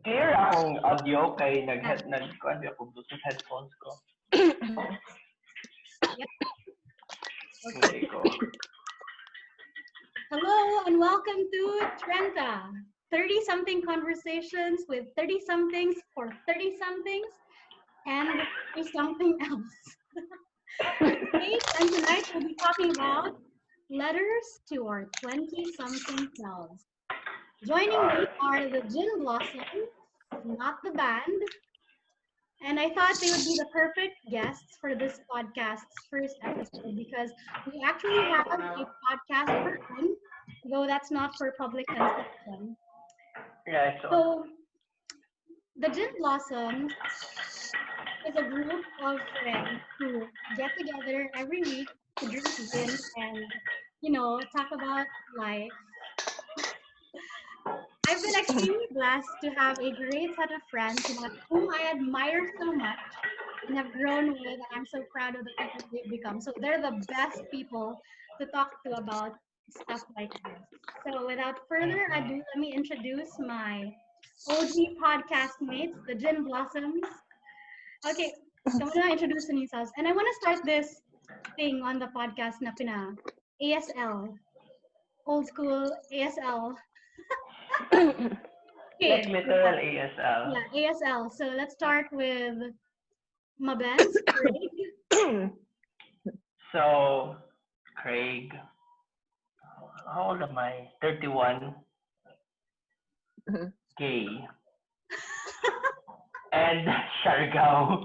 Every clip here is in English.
Clear ang audio kay nag nag kuan ako Bluetooth headphones ko. Okay. Hello and welcome to Trenta, 30 something conversations with 30 somethings for 30 somethings and something else. and tonight we'll be talking about letters to our 20 something selves. Joining me are the Gin Blossoms, not the band. And I thought they would be the perfect guests for this podcast's first episode because we actually have a podcast version, though that's not for public consumption. Yeah, so So, the Gin Blossoms is a group of friends who get together every week to drink gin and, you know, talk about life. I've been extremely blessed to have a great set of friends whom I admire so much and have grown with, and I'm so proud of the people they've become. So they're the best people to talk to about stuff like this. So without further ado, let me introduce my OG podcast mates, the Gin Blossoms. Okay, so I'm gonna introduce the themselves. And I want to start this thing on the podcast na pina ASL. Old school ASL. like literal ASL. Yeah, ASL. So let's start with Mabes, Craig, So Craig, how old am I? 31. Mhm. Gay. and Siargao.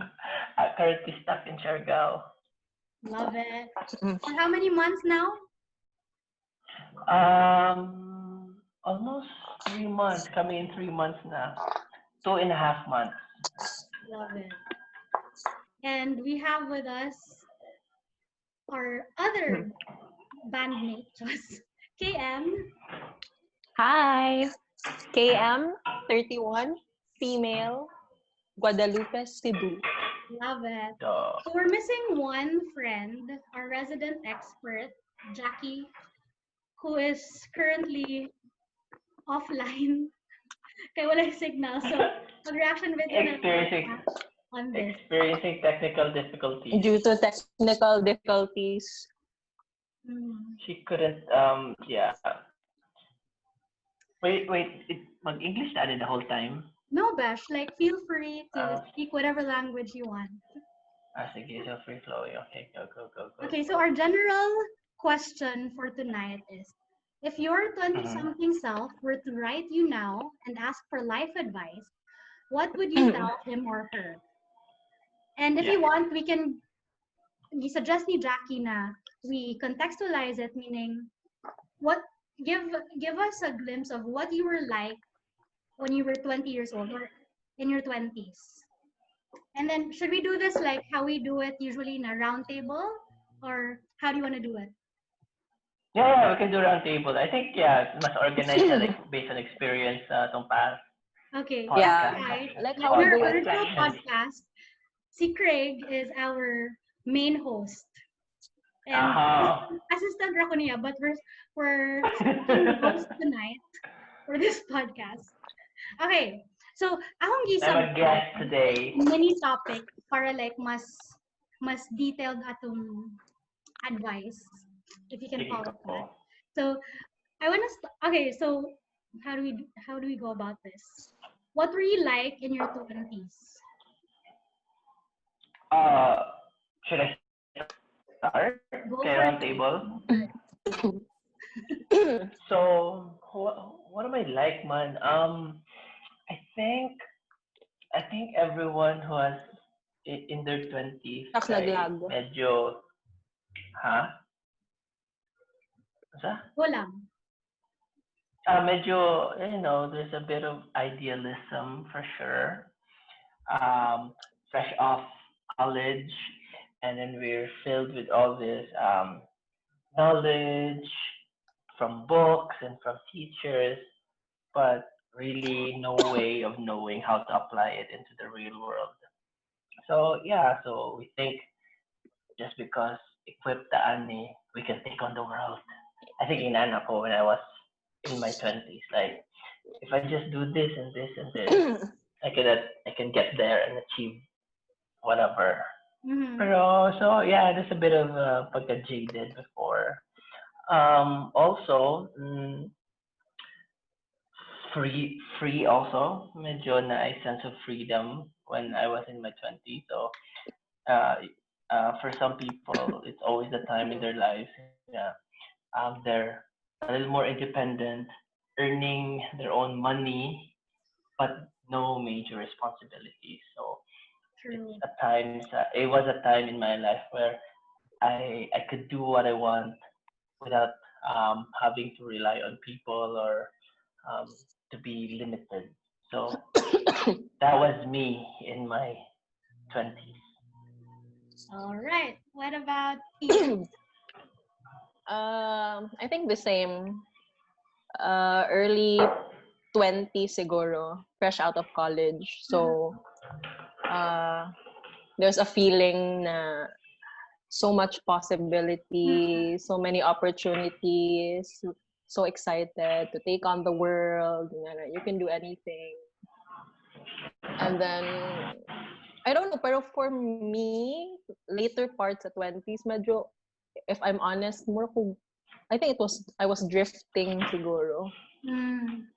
Uh, currently stuck in Siargao. Love it. For how many months now? Um, almost three months. Coming in three months now. Two and a half months. Love it. And we have with us our other bandmate, just KM. Hi, KM, 31, female, Guadalupe, Cebu. Love it. So, So we're missing one friend, our resident expert, Jackie, who is currently offline. Kaya wala yung signal. So, mag-reaction video na Experiencing- on this. experiencing technical difficulties. Due to technical difficulties. Mm. She couldn't, um, yeah. Wait, wait, it, mag-English na the whole time? No, Besh, like feel free to Ah. speak whatever language you want. Ah, sige, so free flow. Okay, go, go, go, go. Okay, so our general question for tonight is if your 20 uh-huh. something self were to write you now and ask for life advice, what would you tell him or her? And if you want, we can you suggest ni Jackie na we contextualize it, meaning what give give us a glimpse of what you were like when you were 20 years old or in your 20s. And then should we do this like how we do it usually in a round table? Or how do you want to do it? Yeah, yeah, we can do round table. I think, yeah, mas organized na like, based on experience uh, tong past. Okay. Yeah. Right. Like In how we our do it original podcast, si Craig is our main host. And Uh-huh. assistant ra ko niya, but we're, we're switching host tonight for this podcast. Okay. So, akong I'm a gisang guest today. Many topic para like mas mas detailed atong advice if you can Sige follow ko po. that. So I want to st- okay, so how do we how do we go about this? What were you like in your 20s? Uh, should I start? Go Okay, for round table. So, what, what am I like, man? Um, I think, I think everyone who has in their twenties, Naklaglag. medyo, ha? Go lang. Uh, medyo, you know, there's a bit of idealism for sure. Um, fresh off college, and then we're filled with all this um, knowledge from books and from teachers, but really no way of knowing how to apply it into the real world. So yeah, so we think just because equipped the ani, we can take on the world. I think in Anako when I was in my twenties, like if I just do this and this and this, I can I can get there and achieve whatever. Mhm. Pero so yeah, there's a bit of uh, pagka jaded before. Um, also, mm, free free also. Medyo na a sense of freedom when I was in my 20s. So uh, uh, for some people, it's always the time in their lives. Yeah, um, they're a little more independent, earning their own money, but no major responsibilities. So True. it's a time. It was a time in my life where I I could do what I want without um, having to rely on people or um, to be limited. So that was me in my twenties. All right. What about you? Um, I think the same. Uh, early 20 siguro, fresh out of college. So, uh, there's a feeling na so much possibility, so many opportunities, so excited to take on the world. You can do anything. And then, I don't know, pero for me, later parts at 20s, medyo, if I'm honest, more kung, I think it was, I was drifting siguro. Mm.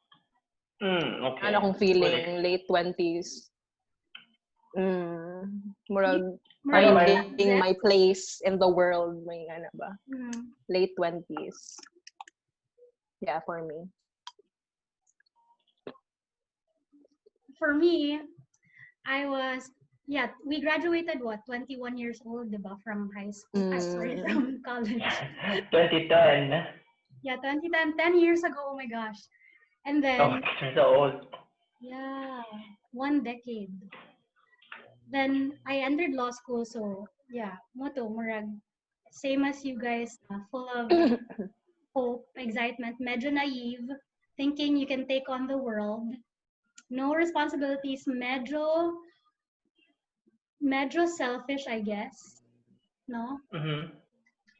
Mm, okay. Ano akong feeling, late 20s. Mm, murag, Maria, finding my place in the world, may ano ba? Mm. Late 20s. Yeah, for me. For me, I was yeah, we graduated what 21 years old, diba, from high school. ah, sorry, Mm. from college. 2010. Yeah, 2010, 10 years ago. Oh my gosh. And then Oh, so old. Yeah, one decade. Then I entered law school, so yeah, moto murag same as you guys, uh, full of hope, excitement, medyo naive, thinking you can take on the world, no responsibilities, medyo medyo selfish, I guess. No, hmm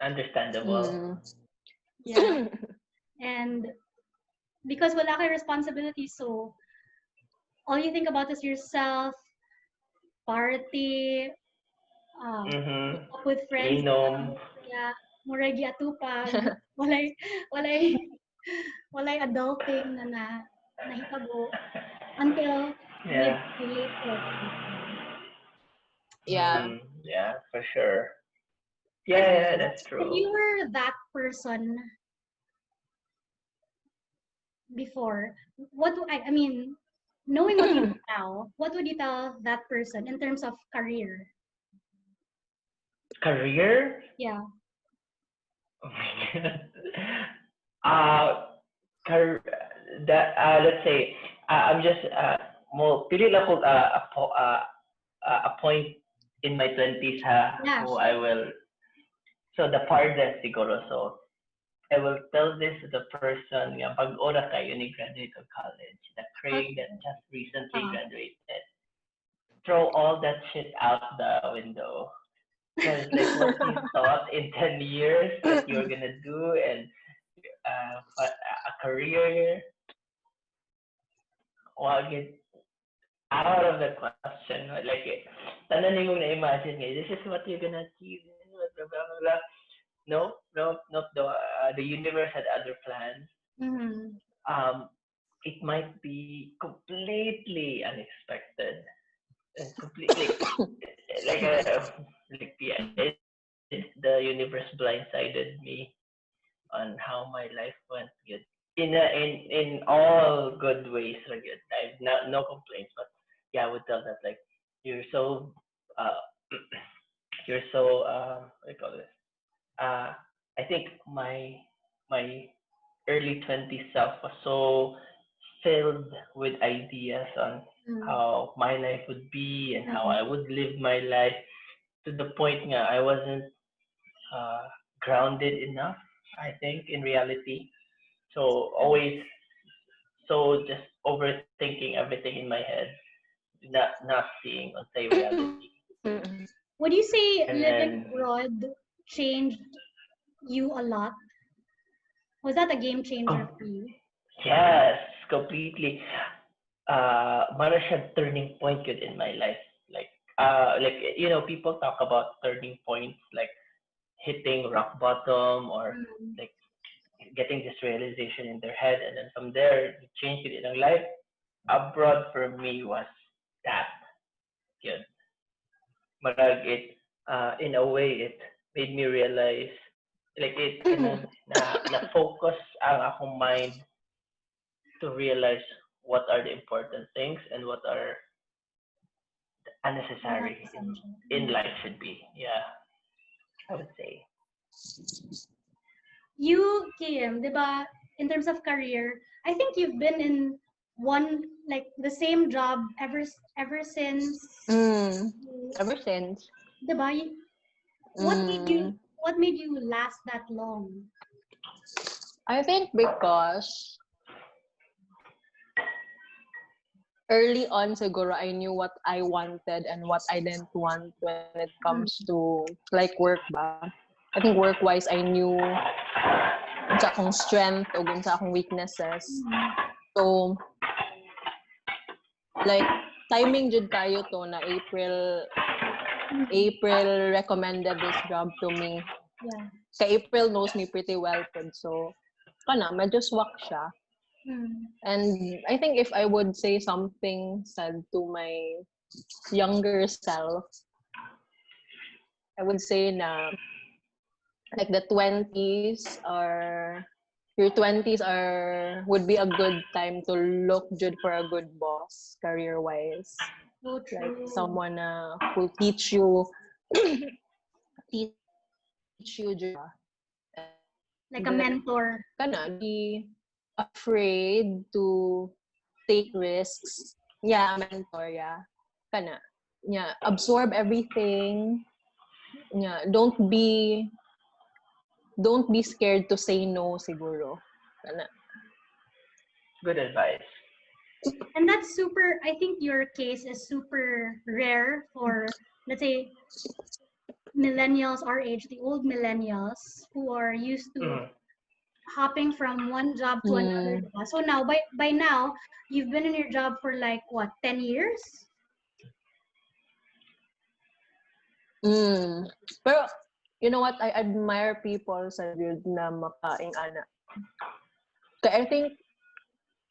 Understandable. Mm. yeah, and because wala kay responsibility, so all you think about is yourself, party, um, hmm up with friends. Inom. Yeah, murag atupag. walay walay walay adulting na na nahitabo until Yeah. 40s. Yeah. Mhm. Yeah, for sure. Yeah, yeah, that's If true. you were that person before, what do I I mean, knowing what you know now, what would you tell that person in terms of career? Career? Yeah. Oh my god. Uh, car- that, uh, let's say, uh, I'm just, uh, mo, pili lang uh, a, po, uh, uh, a point in my 20s ha, Yeah, who I will, so the farthest siguro, so, I will tell this to the person, nga, pag ora kayo ni graduate of college, the Craig that just recently Uh-huh. graduated, throw all that shit out the window. Because like what you thought in 10 years that you're gonna do and uh, a career, wag out of the question. Like, eh, tananin mo na-imagine ngayon, this is what you're gonna achieve. Blah, blah, blah, blah. No, no, no. The, uh, the universe had other plans. Mm-hmm. Um, it might be completely unexpected completely like a like yeah, it, it, the universe blindsided me on how my life went good in a, in in all good ways good i've no, no complaints but yeah i would tell that like you're so uh you're so uh what do you call this uh i think my my early 20s self was so filled with ideas on Mm. how my life would be and how Mhm. I would live my life to the point nga I wasn't uh, grounded enough, I think, in reality. So always so just overthinking everything in my head, not not seeing say reality. Would you say And living then- abroad changed you a lot? Was that a game changer Oh. for you? Yes, completely uh mana siya turning point yun in my life. Like uh like you know, people talk about turning points like hitting rock bottom or Mm. like getting this realization in their head and then from there change it in their life. Abroad for me was that. Yun. Marag it uh in a way it made me realize like it na, na, na focus ang akong mind to realize what are the important things and what are the unnecessary in, in life should be. Yeah, I would say. You, Kim, di ba, in terms of career, I think you've been in one, like, the same job ever ever since, Mm, ever since. di ba? Y- What made you, Mm, what made you last that long? I think because early on siguro I knew what I wanted and what I didn't want when it comes to like work ba. I think work-wise I knew unsa akong strength o unsa akong weaknesses. So like timing jud tayo to na April April recommended this job to me. Yeah. Ka April knows me pretty well pod so kana medyo swak siya. Mm. And I think if I would say something said to my younger self, I would say na like the 20s are your 20s are would be a good time to look good for a good boss career wise So like someone uh, who teach you teach you like a mentor. kana be afraid to take risks. Yeah, a mentor, yeah. Kana. Yeah, absorb everything. Yeah, don't be don't be scared to say no siguro. Kana. Good advice. And that's super, I think your case is super rare for, let's say, millennials our age, the old millennials who are used to Mm. hopping from one job to another. So now, by by now, you've been in your job for like what, ten years? Mm. Pero you know what? I admire people sa field na makaing ana. Kaya I think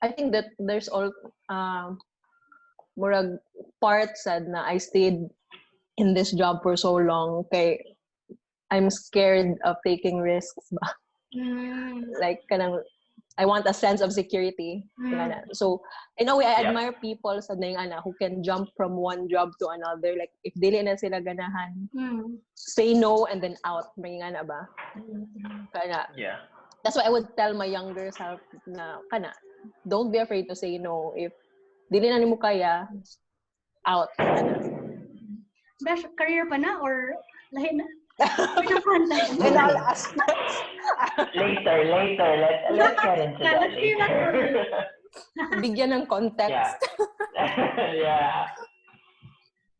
I think that there's all um murag part sad na I stayed in this job for so long kay I'm scared of taking risks ba. Mm, Like kanang I want a sense of security. mm. So, in a way, I Yeah. admire people sa na ana who can jump from one job to another. Like, if dili na sila ganahan, mm, say no and then out. May nga na ba? Kana. Yeah. That's why I would tell my younger self na, kana, don't be afraid to say no. If dili na nimo kaya, out. Kana. Besh, career pa na or lahi na? Lahi. In all aspects. Later, later. Let, let's get into Yeah, that let's hear later. Bigyan ng context. yeah.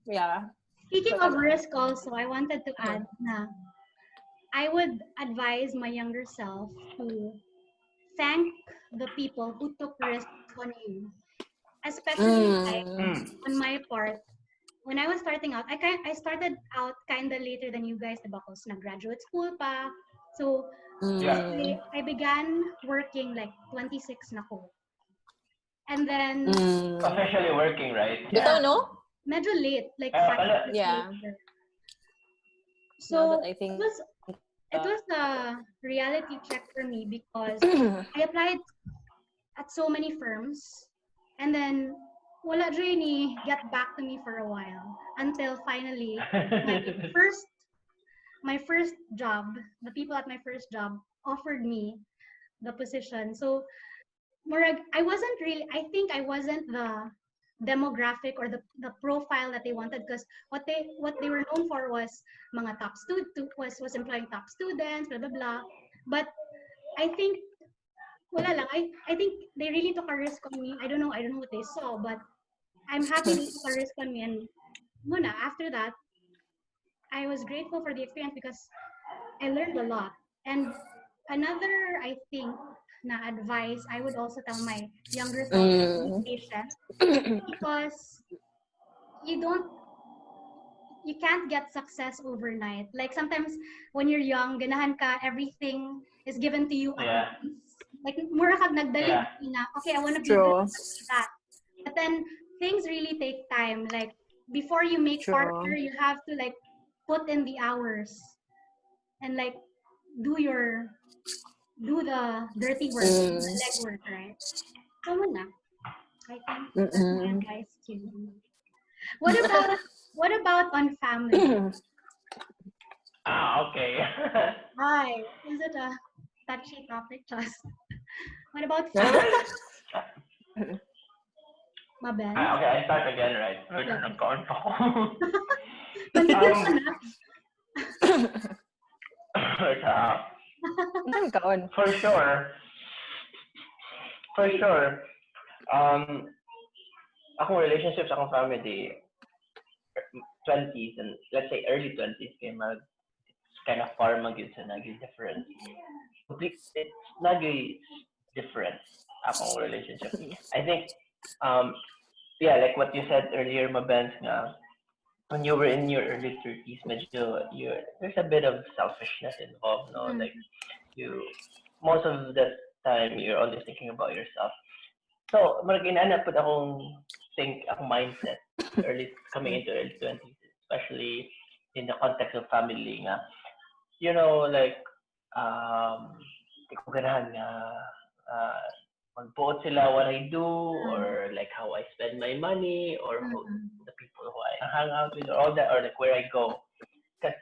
Yeah. Speaking of risk also, I wanted to add na I would advise my younger self to thank the people who took risks on you. Especially Mm. Mm. on my part, when I was starting out, I kind I started out kind of later than you guys, diba? Kasi nag-graduate school pa. So, Yeah. Mm. I, I began working like 26 na ko. And then, Mm. Officially working, right? Bitaw, no? medyo late, like five Yeah. later. So, that I it was it was a reality check for me because I applied at so many firms and then wala dre ni get back to me for a while. Until finally my first my first job the people at my first job offered me the position. So Murag, I wasn't really I think I wasn't the demographic or the, the profile that they wanted because what they what they were known for was mga top student was was employing top students blah blah blah. But I think wala lang I I think they really took a risk on me I don't know I don't know what they saw but I'm happy they took a risk on me and muna after that I was grateful for the experience because I learned a lot and another I think na advice I would also tell my younger self Mm. be patient because you don't you can't get success overnight. Like sometimes when you're young, ganahan ka, everything is given to you Yeah. once. Like mura kag nagdali Yeah. na, okay, I want to be True. this, that. But then things really take time. Like before you make True. partner, you have to like put in the hours and like do your do the dirty work, Mm. the legwork, right? So na. I think advice to you. What about what about on family? Ah, okay. Hi, is it a touchy topic, Just? What about family? Mabel? Ah, okay, I start again, right? Wait, Yeah. nag-count ako. Nandito Um, ka na. Wait, ah. Saan? For sure. For sure. Um, akong relationships, akong family, 20s and let's say early 20s kay mag it's kind of far mag yun sa naging different. It's naging different akong relationship. I think, um, yeah, like what you said earlier, Mabens, nga, when you were in your early 30s, medyo, you there's a bit of selfishness involved, no? Mm. Like, you, most of the time, you're only thinking about yourself. So, marag inana po akong think, akong mindset, early, coming into early 20s, especially in the context of family nga. You know, like, um, di ko nga, uh, magbuot sila what I do, or like how I spend my money, or who, Mm-mm. the people who I hang out with, or all that, or like where I go. Because,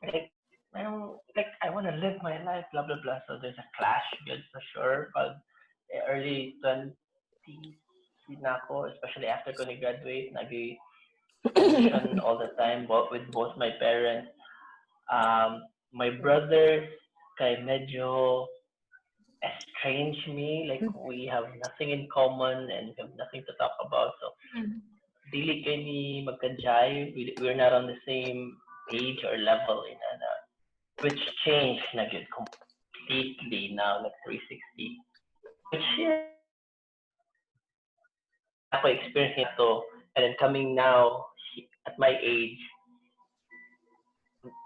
like, I don't, like, I want to live my life, blah, blah, blah. So there's a clash, good for sure. But early 20s na ako, especially after ko graduate nag tension all the time both with both my parents. Um, my brothers kay medyo estrange me. Like, we have nothing in common and we have nothing to talk about. So, Mm. dili kay ni magka-jive. We, we're not on the same page or level in ana. Which changed na gyud completely now, like 360. Which yeah, ako experience ito and then coming now at my age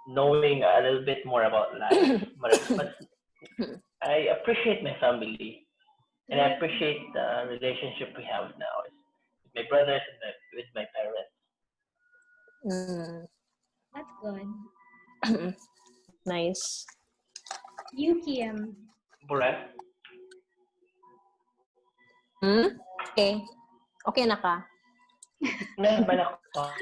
knowing a little bit more about life but, but I appreciate my family and I appreciate the relationship we have now with my brothers and my, with my parents Mm. That's good. nice. You, Kim. Correct? Hmm? Okay. Okay na ka.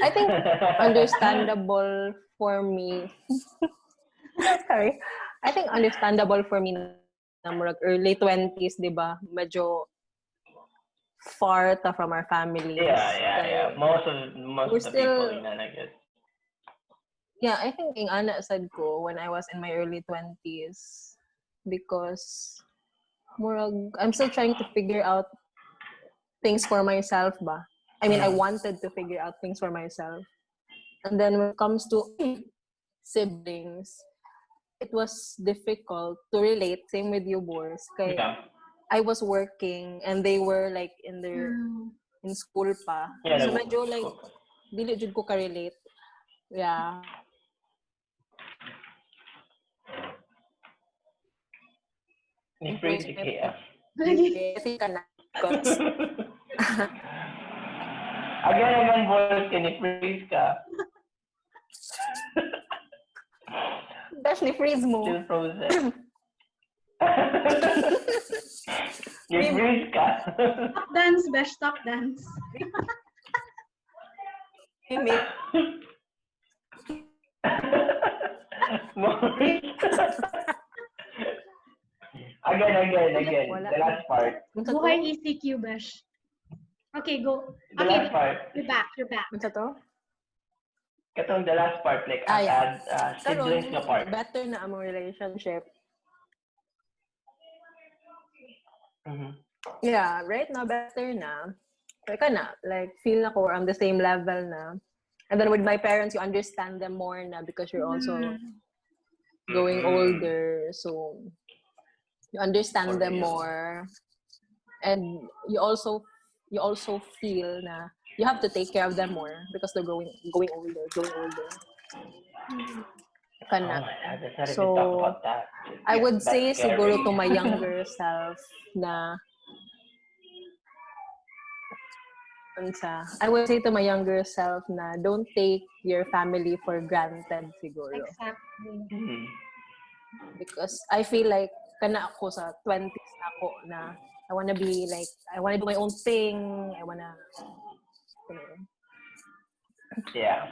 I think understandable for me. Sorry. I think understandable for me na murag early 20s, di ba? Medyo far ta from our families. yeah, yeah, yeah. Most of most of the people still- in Nanagat. Yeah, I think yung ana said ko when I was in my early 20s because murag, I'm still trying to figure out things for myself ba. I mean, I wanted to figure out things for myself. And then when it comes to siblings, it was difficult to relate. Same with you, boys. Kaya Yeah. I was working and they were like in their Mm. in school pa. Yeah, so nag- medyo like dili jud ko ka-relate. Yeah. Ni Free si KF. Kasi ka na. Because, Again, again, boys, can you freeze ka? Dash ni freeze mo. Still frozen. you freeze ka. Stop dance, best stop dance. Mimic. Maurice. again, again, again. Wala. The last part. Unsa to? Buhay ECQ, besh. Okay, go. The Okay, last part. you're back, you're back. Unsa to? Katong the last part, like, Ah, yeah. add uh, siblings Karon, na part. better na among relationship. Mhm. Yeah, right now better na. Like na, like feel na ko we're on the same level na. And then with my parents, you understand them more na because you're also Mm. going Mhm. older. So, you understand For them real. more and you also you also feel na you have to take care of them more because they're growing going older going older. Oh kana my God, let's not even So, talk. I would That's say scary. siguro to my younger self na unsa I would say to my younger self na don't take your family for granted siguro Exactly. Mhm. because I feel like kana ako sa 20s na ako na I wanna be like I wanna do my own thing I wanna you know, Yeah.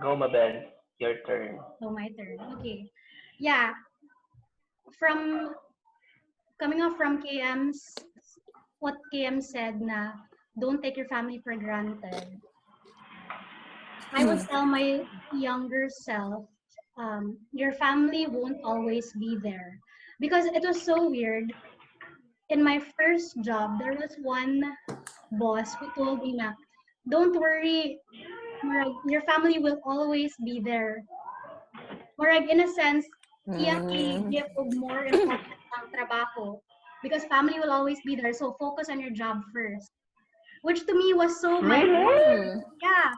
Go, Mabel. Your turn. So my turn. Okay. Yeah. From coming off from KM's what KM said na don't take your family for granted. I would hmm. tell my younger self, um, your family won't always be there. Because it was so weird. In my first job, there was one boss who told me na, don't worry, Murag, your family will always be there. Murag, in a sense, iya mm, give og more important ang trabaho because family will always be there. So focus on your job first. Which to me was so mind mm, yeah.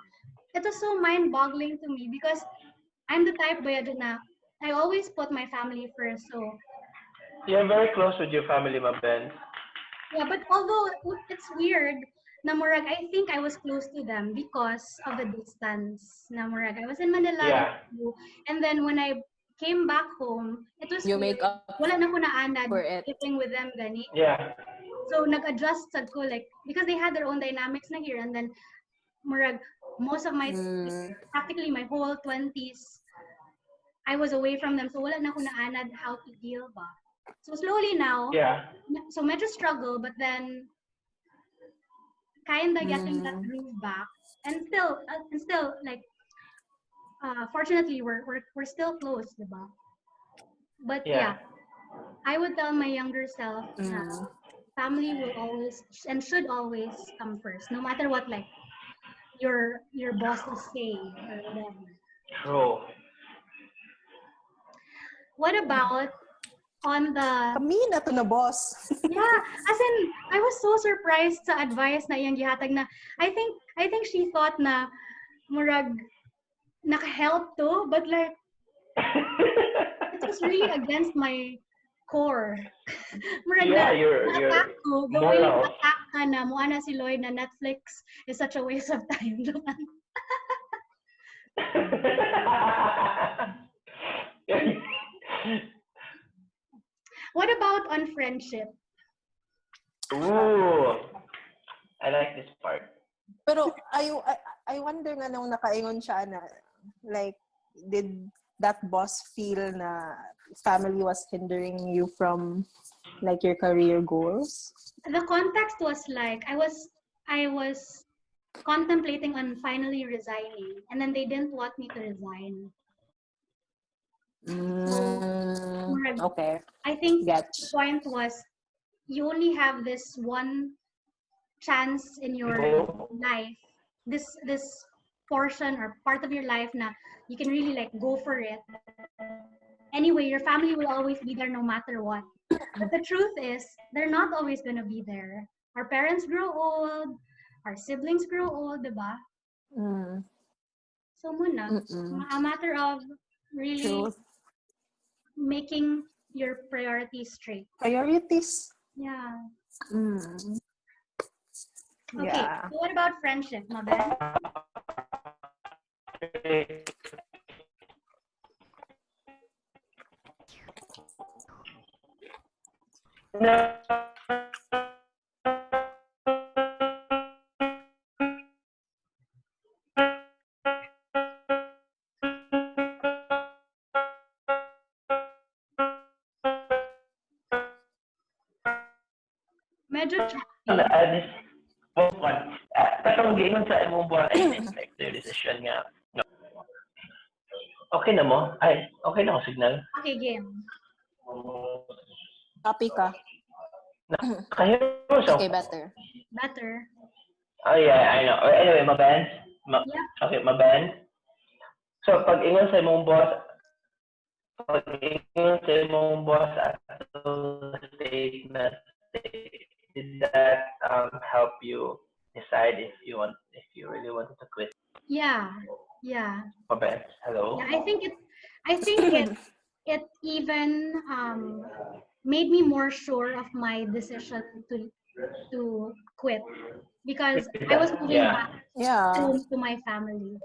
It was so mind-boggling to me because I'm the type ba na I always put my family first. So You're very close with your family, Mabel. yeah, but although it's weird, na murag, I think I was close to them because of the distance. Na murag, I was in Manila, Yeah. and then when I came back home, it was you weird. make up wala na ko naanad for it living with them gani. Yeah. So nag-adjust sad ko like because they had their own dynamics na here and then murag most of my mm, practically my whole 20s I was away from them so wala na ko naanad how to deal ba. So slowly now Yeah. so medyo struggle but then kinda getting that Mm. groove back and still uh, and still like uh fortunately we're we're, we're still close diba? But yeah. Yeah. I would tell my younger self na mm, family will always and should always come first, no matter what like your your bosses say or whatever. True. What about on the Kami na to na boss. yeah, as in I was so surprised sa advice na iyang gihatag na I think I think she thought na murag naka-help to but like it was really against my core. murag yeah, na you're you're attack ko, the way moral. attack ka na, mukha na si Lloyd na Netflix is such a waste of time. what about on friendship? Ooh. I like this part. Pero I, I, I wonder nga nung nakaingon siya na, like, did that boss feel na family was hindering you from like your career goals? The context was like I was I was contemplating on finally resigning and then they didn't want me to resign. Mm, okay. I think Get. the point was you only have this one chance in your Go. life this this portion or part of your life na you can really like go for it anyway your family will always be there no matter what but the truth is they're not always going to be there our parents grow old our siblings grow old diba Mm, so muna mm-mm. a matter of really making your priorities straight Priorities. yeah Mm. okay Yeah. so what about friendship Mabel? No. Signal. okay game Copy ka. Kayo so. okay better better Oh yeah, I know. Anyway, maband. Ma- Yeah. Okay, maband. So, pag ingon sa imong boss, pag ingon sa imong boss at statement, did that um, help you decide if you want, if you really wanted to quit? Yeah, yeah. Mabet, hello? Yeah, I think it I think it it even um, made me more sure of my decision to to quit because I was moving Yeah. back Yeah. home to my family.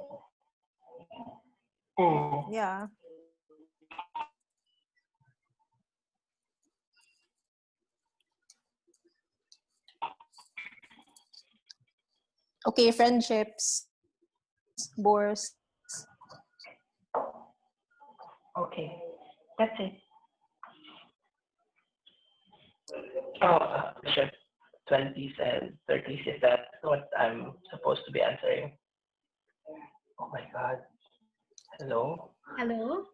Mm. Yeah. Okay, friendships. Bors. Okay, that's it. Oh, uh, sure. 20s and 30s, is that what I'm supposed to be answering? Oh my god. Hello? Hello?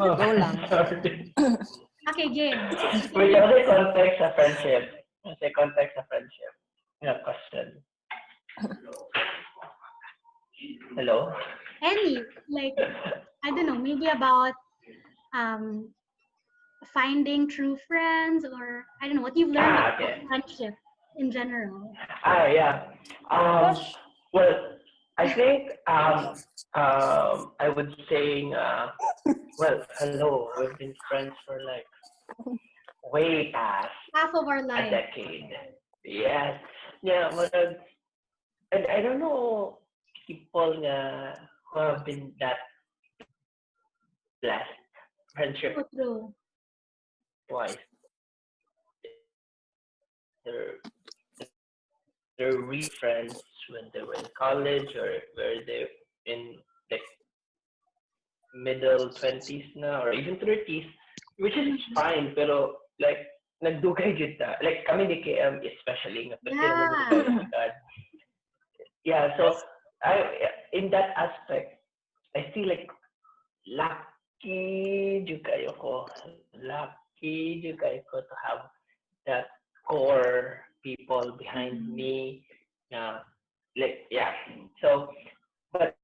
Oh, Go lang. sorry. Okay, game. Wait, what's the context of friendship? What's the context of friendship? Yeah, question. Hello? Any like I don't know, maybe about um finding true friends or I don't know what you've learned Ah, about okay. friendship in general. Ah, yeah. Um, well, I think um, um, I would say, uh, well, hello. We've been friends for like way past Half of our life, a life. decade. Yes. Yeah, well, and I don't know people nga who have been that blessed friendship true. wise. They're they're real friends when they were in college or where they in like middle twenties now or even thirties, which is fine. Pero like nagdugay jud ta. Like kami ni KM especially Yeah. God. Yeah, so I in that aspect, I feel like lucky jud kayo ko. Lucky jud kayo ko to have that core people behind me. Yeah, like yeah. So, but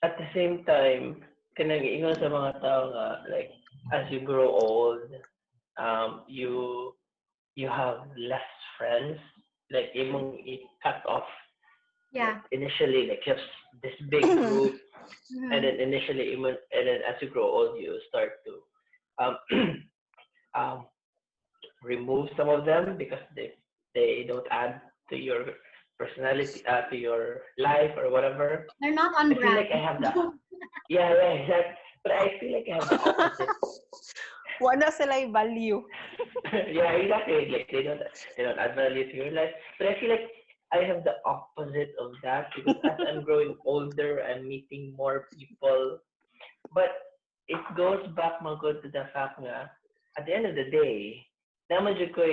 at the same time, kanang ingon sa mga tao nga like as you grow old, um, you you have less friends. Like imong i-cut off Yeah. initially like you have this big group Mhm. and then initially even and then as you grow old you start to um, um remove some of them because they they don't add to your personality uh, to your life or whatever They're not on i on feel brand. like i have the yeah yeah exactly but i feel like i have the opposite Wala sila value. yeah exactly like they don't they don't add value to your life but i feel like I have the opposite of that because as I'm growing older, I'm meeting more people. But it goes back mo good to the fact nga, at the end of the day, naman ko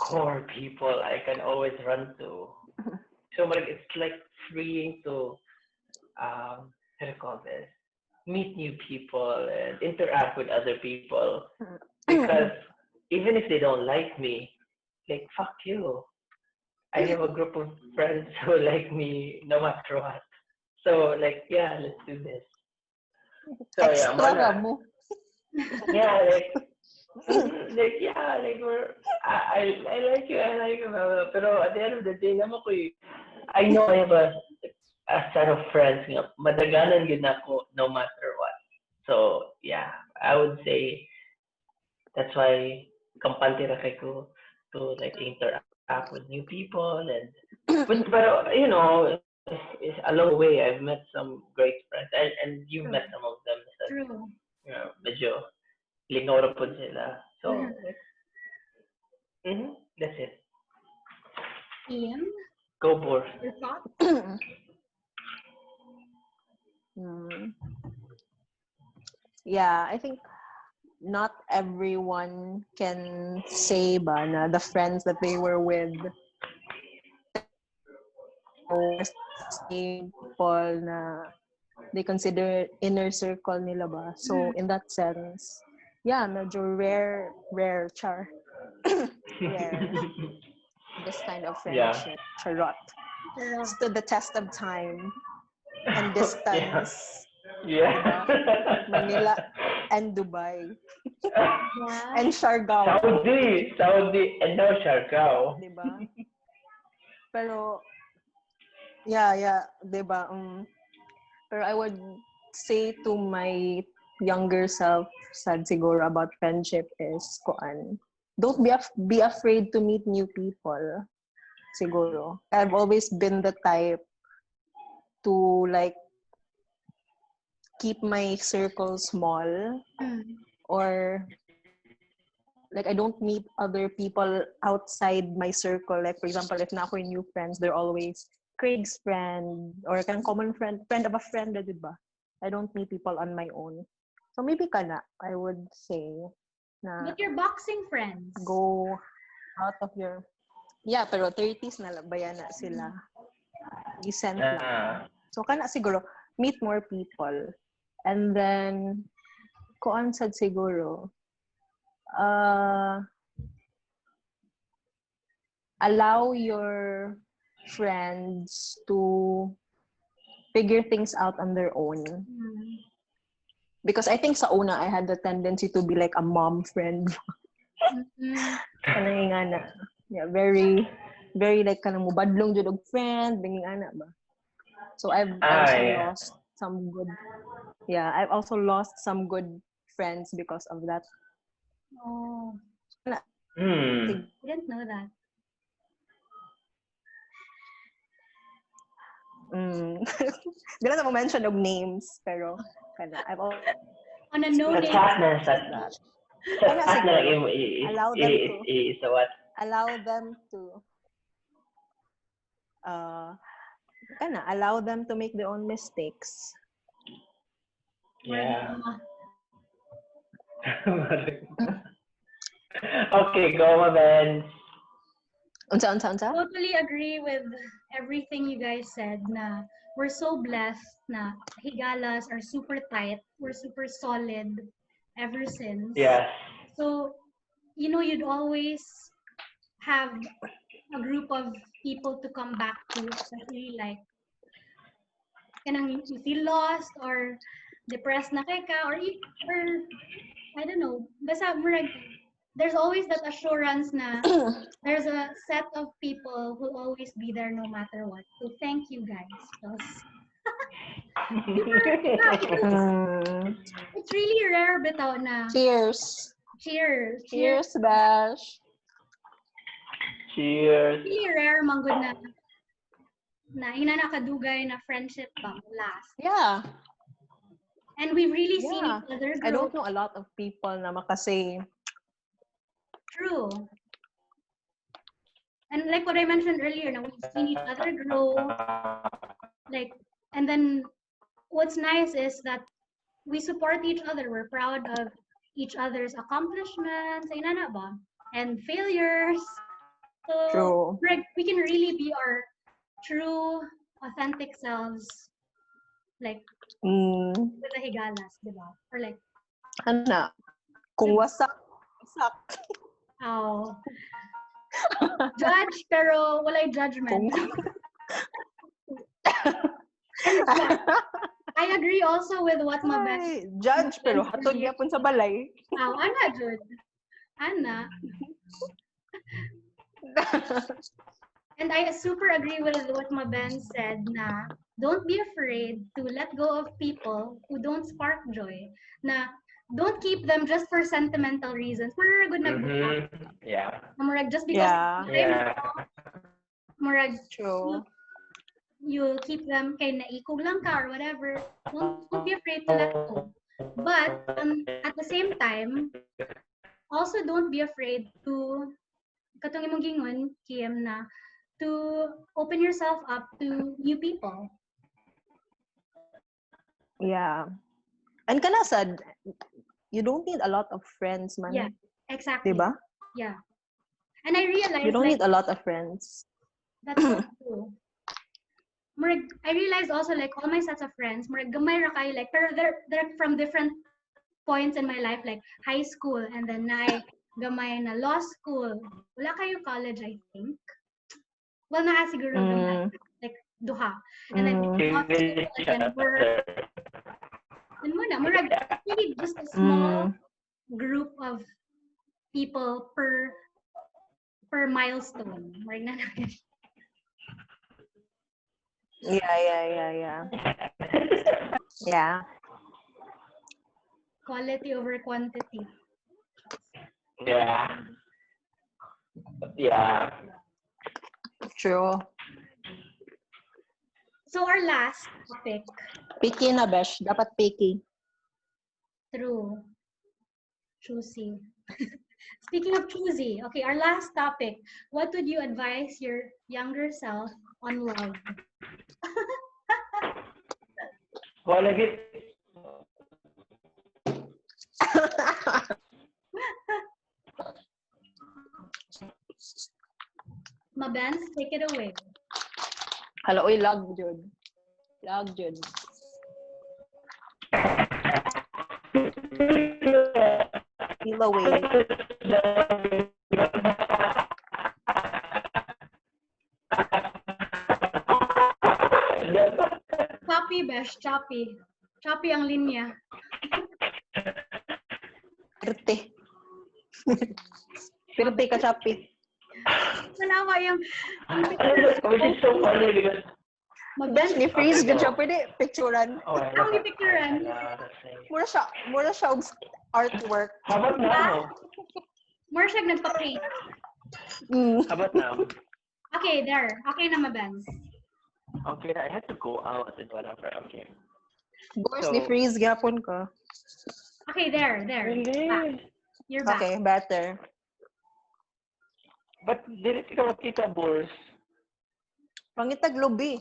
core people I can always run to. So like it's like freeing to um how do you call this? Meet new people and interact with other people. Because even if they don't like me, like fuck you. I have a group of friends who like me no matter what. So like yeah, let's do this. So yeah, Extra mana- ra mo. yeah, like like yeah, like we're I I, I like you, I like you, pero at the end of the day, naman ko I know I have a a set of friends nga madaganan yun ako no matter what. So yeah, I would say that's why kampante ra ko to like interact with new people and but, but you know it's along the way I've met some great friends and and you've met some of them so True. you know, medyo lingaw ra po sila. So, Mhm. mhm, that's it. Ian, Go, for your thoughts? Hmm. Yeah, I think not everyone can say ba na the friends that they were with or people na they consider inner circle nila ba. So hmm. in that sense, yeah, medyo rare, rare char. rare. This kind of Yeah. friendship. Charot. Pero, Stood the test of time. and distance. Yeah. Manila and Dubai Yeah. and Siargao. Saudi, Saudi, and now Siargao. Di ba? Pero, yeah, yeah, di ba? Um, pero I would say to my younger self, sad siguro about friendship is, kuan, don't be af- be afraid to meet new people. Siguro. I've always been the type to like keep my circle small Mm. or like I don't meet other people outside my circle. Like for example, if na ako yung new friends, they're always Craig's friend or kang common friend, friend of a friend, di ba? I don't meet people on my own. So maybe ka na, I would say na But your boxing friends. go out of your Yeah, pero 30s na lang, baya na sila. Decent lang. Ah. So kana siguro meet more people. And then kuan sad siguro uh allow your friends to figure things out on their own. Mm. Because I think sa una, I had the tendency to be like a mom friend. Mm. Nga na. Yeah, very, very like kanang mubadlong jud og friend, binging ana ba. So I've Ah, yeah. lost some good, yeah, I've also lost some good friends because of that. Oh, Hmm. I didn't know that. Mm. Di na mo mention og names, pero kana, I've al- On a no Sa name. chat na, sa that. sa Wala chat na lang siguro. i- i- Allow them i- to. i- sa what? allow them to uh kana, allow them to make their own mistakes. Yeah. Okay, go man. Unsa unsa unsa? totally agree with everything you guys said na we're so blessed na higalas are super tight we're super solid ever since Yeah. so you know you'd always have a group of people to come back to especially like kanang you feel lost or depressed na kay ka or, or I don't know basta murag there's always that assurance na there's a set of people who'll always be there no matter what. So thank you guys. 'cause Mm. It's really rare bitaw na Cheers. cheers. Cheers, Bash. Cheers. Really rare man gud na na ina nakadugay na friendship bang last. Yeah. And we've really seen each other grow. I don't know a lot of people na makasay True. And like what I mentioned earlier, now we've seen each other grow. Like, and then what's nice is that we support each other. We're proud of each other's accomplishments, ay nana ba? And failures. So True. like, we can really be our true, authentic selves, like Mm. the higalas, di ba? Or like, Ana. Kung wasak, wasak. oh, judge pero walay judgment. I agree also with what my best judge, pero hatod yapon sa balay. Aw, ana jud. Ana. And I super agree with what my Ben said na don't be afraid to let go of people who don't spark joy. Na don't keep them just for sentimental reasons. Murag good nag Mhm. Yeah. Murag just because Yeah. Yeah. murag True. you keep them kay naikog lang ka or whatever. Don't, don't be afraid to let go. But um, at the same time, also don't be afraid to katong imong gingon Kim na to open yourself up to new people. Yeah. And kana sad, you don't need a lot of friends, man. Yeah. Exactly. Diba? Yeah. And I realized You don't like, need a lot of friends. that's so true. Murag, I realized also like all my sets of friends, murag gamay ra kayo like pero they're they're from different points in my life like high school and then I gamay na law school. Wala kayo college I think. Well, naa siguro gamay. Mm. Like duha. And then Mm. if not Even then we're other. then muna, murag really just a small Mm. group of people per per milestone. Right na Yeah, yeah, yeah, yeah. Yeah. Quality over quantity. yeah. Yeah. True. So our last topic, Picky na, Besh. Dapat picky. true. Choosy. Speaking of choosy, okay, our last topic. What would you advise your younger self on love? Wala git. Mabans, take it away. Hala, uy, lag, Jud. Lag, Jud. Feel away. Choppy, Besh, choppy. Choppy ang linya. Pirte. Pirte ka, Chapi. Manawa yung Which is so funny because Mabans, Besh, ni freeze dyan siya. Pwede picturean. oh, I Ang love pipicturean. that. Yeah, that's it. Mura siya, mura siya og artwork. How about now? more siya nagpa-paint. Mm. How about now? Okay, there. Okay na, Mabans. Okay, I had to go out and whatever. Okay. Boys, So- ni freeze gapon ka. Okay, there, there. Back. You're back. Okay, better. But dili ka makita, boss. Pangitag lubi.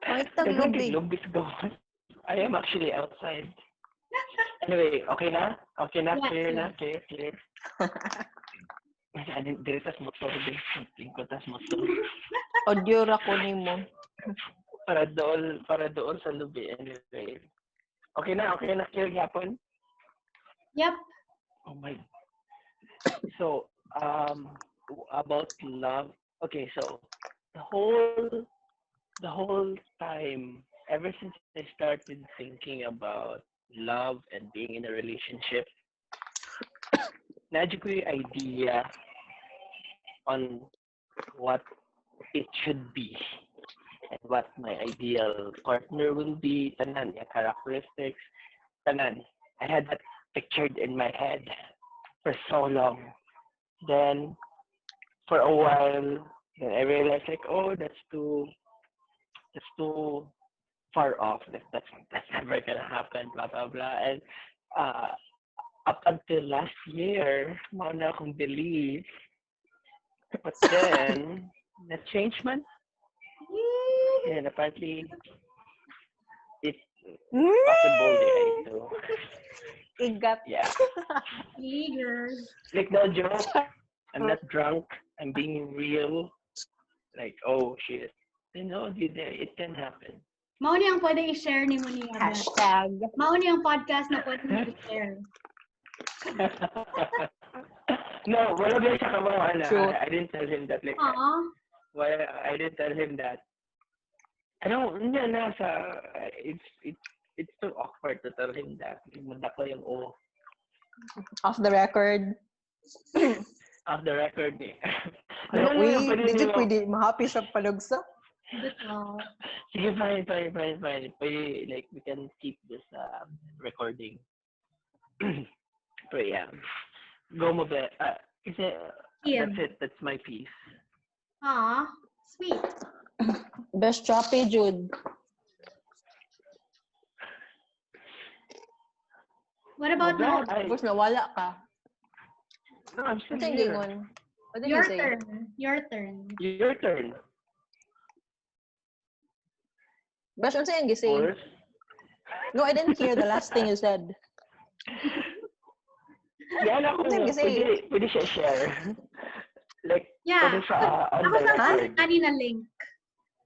Pangitag lubi. Lubis gone. I am actually outside. Anyway, okay na? Okay na? Yeah, Clear na? yeah. Clear, clear. Ay, dili- tas motor din. Tingko tas motor. Audio ra ko nimo. Para doon, para doon sa lubi. Anyway. Okay na? Okay na? Clear yapon? Yep. Oh my. So, um, about love. Okay, so the whole, the whole time, ever since I started thinking about love and being in a relationship, ko idea on what it should be and what my ideal partner will be, tanan, yung characteristics, tanan. I had that pictured in my head for so long. Then, for a while, then I realized like, oh, that's too, that's too far off. That, that's that's never gonna happen. Blah blah blah. And uh, up until last year, mao na akong believe. But then, na change man. And apparently, it's possible that I do. Igat. Yeah. Eager. like no joke. I'm not drunk. I'm being real. Like, oh shit. You know, dude, it can happen. Mao ni ang pwede i-share ni mo ni Abel. Hashtag. Mao ni ang podcast na pwede mo i-share. no, wala ba siya kabawana. True. I, I didn't tell him that. Like, Aw. why I didn't tell him that. I don't, na, nasa, it's, it's, it's too awkward to tell him that. Munda ko yung oh, Off the record. off the record eh. Ano, Ano, uy, pwede di niyo- pwede mahappy sa palugsa. Bitaw. Sige, fine, fine, fine, fine. Pwede, like, we can keep this uh, recording. but yeah. Go mo ba? Uh, kasi, uh, Ian. that's it. That's my piece. Aw. Sweet. Best choppy, Jude. What about? I, Tapos nawala ka. no, I'm still yung here. What did you Your say? turn. Your turn. Your turn. Best, ano yung gisay? Or, No, I didn't hear the last thing you said. yan ako, Hindi, kasi- pwede, pwede siya share. like, Yeah. pwede siya uh, on Ako the sa record. kanina link.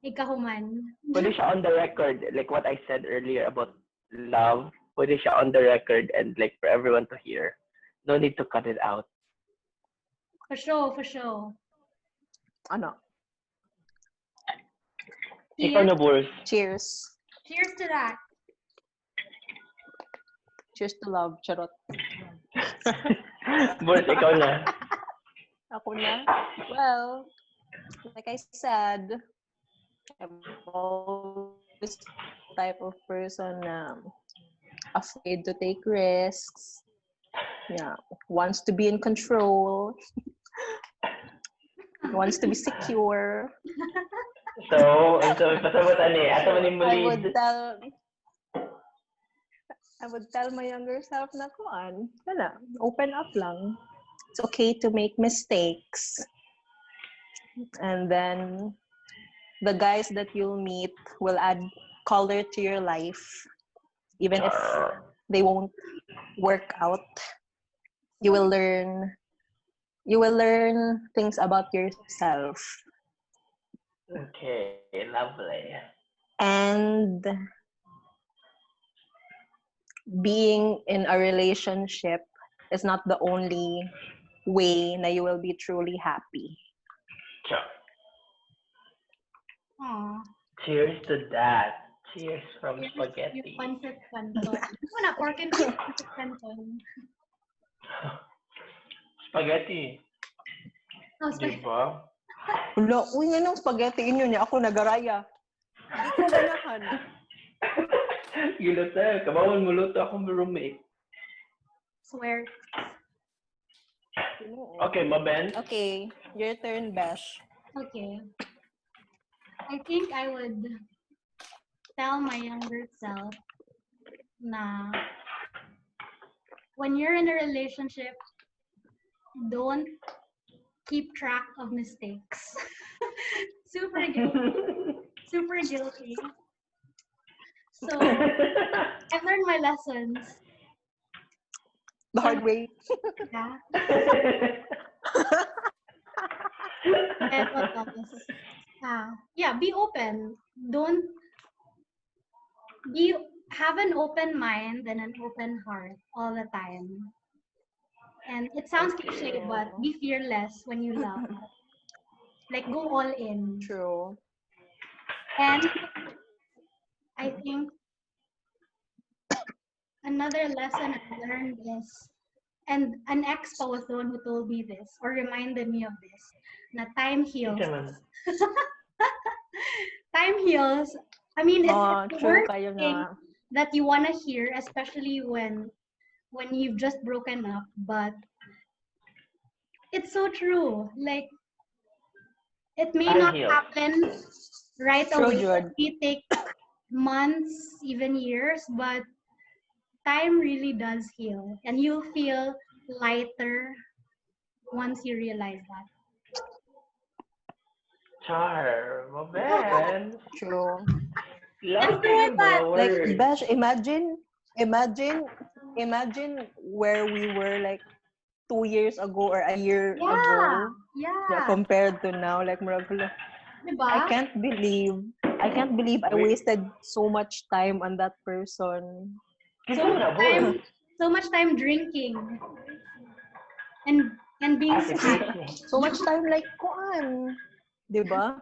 Ikahuman. Pwede siya on the record. Like what I said earlier about love. Pwede siya on the record and like for everyone to hear. No need to cut it out. For sure, for sure. Ano? Ikaw na, Boris. Cheers. Cheers to that. Cheers to love. Charot. Boris, ikaw na. Ako na? Well, like I said, I'm always the type of person na afraid to take risks. Yeah, wants to be in control. wants to be secure. So, so pasabutan eh. Ato man yung I would tell I would tell my younger self na kuan, wala, open up lang. It's okay to make mistakes. And then the guys that you'll meet will add color to your life even if they won't work out. You will learn you will learn things about yourself. Okay, lovely. and being in a relationship is not the only way that you will be truly happy. Sure. Aw. Cheers to that. Cheers from spaghetti. Yung pancit canton. Na, pork and beef pancit canton. spaghetti. Oh, Di spaghetti. ba? Wala, uy, nga nung spaghetti inyo niya, ako nagaraya. Hindi ko ganahan. Giluto. Kabawal mo luto akong roommate. Swear. Okay, maben. Okay, your turn, Besh. Okay. I think I would tell my younger self na when you're in a relationship, don't keep track of mistakes. super guilty. Super guilty. So I've learned my lessons. The hard way. Yeah. And what else? Ah, yeah, be open. Don't be have an open mind and an open heart all the time. And it sounds cliche, but be fearless when you love. Like go all in. True. And I think another lesson I learned is, and an ex pa was the one who told me this or reminded me of this, na time heals. Time heals. I mean, it's, Oh, it's the true worst kayo thing nga. that you want to hear, especially when when you've just broken up. But it's so true. Like it may Time not heals. happen right True, away. Jud. It may take months, even years, but time really does heal, and you'll feel lighter once you realize that. Char, maben. True. Love Let's do it, the Pat. like word. Bash, imagine imagine imagine where we were like two years ago or a year Yeah, ago yeah. yeah, compared to now like murag hala, Diba? I can't believe I can't believe I wasted so much time on that person so much time, so much time drinking, and and being sad. So much time like kuan di ba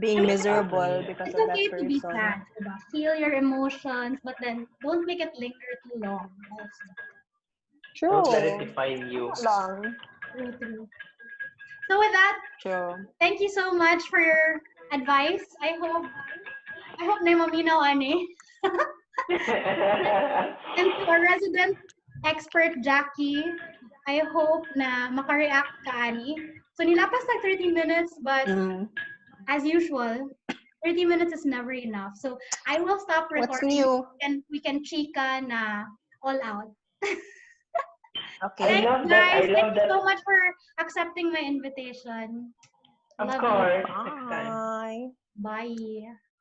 being miserable because It's of that okay to be sad, diba? Feel your emotions, but then don't make it linger too long. Also. true Don't let it define you. lang True, true. So with that, true thank you so much for your advice. I hope I hope na maminaw ani. And to our resident expert Jackie, I hope na makareact ka ani. So nilapas like 30 minutes, but Mm. As usual, 30 minutes is never enough. So I will stop recording new and we can chika na all out. okay Thanks, love that. I guys. Thank you so much for accepting my invitation. Of Love course. Next time. bye Bye.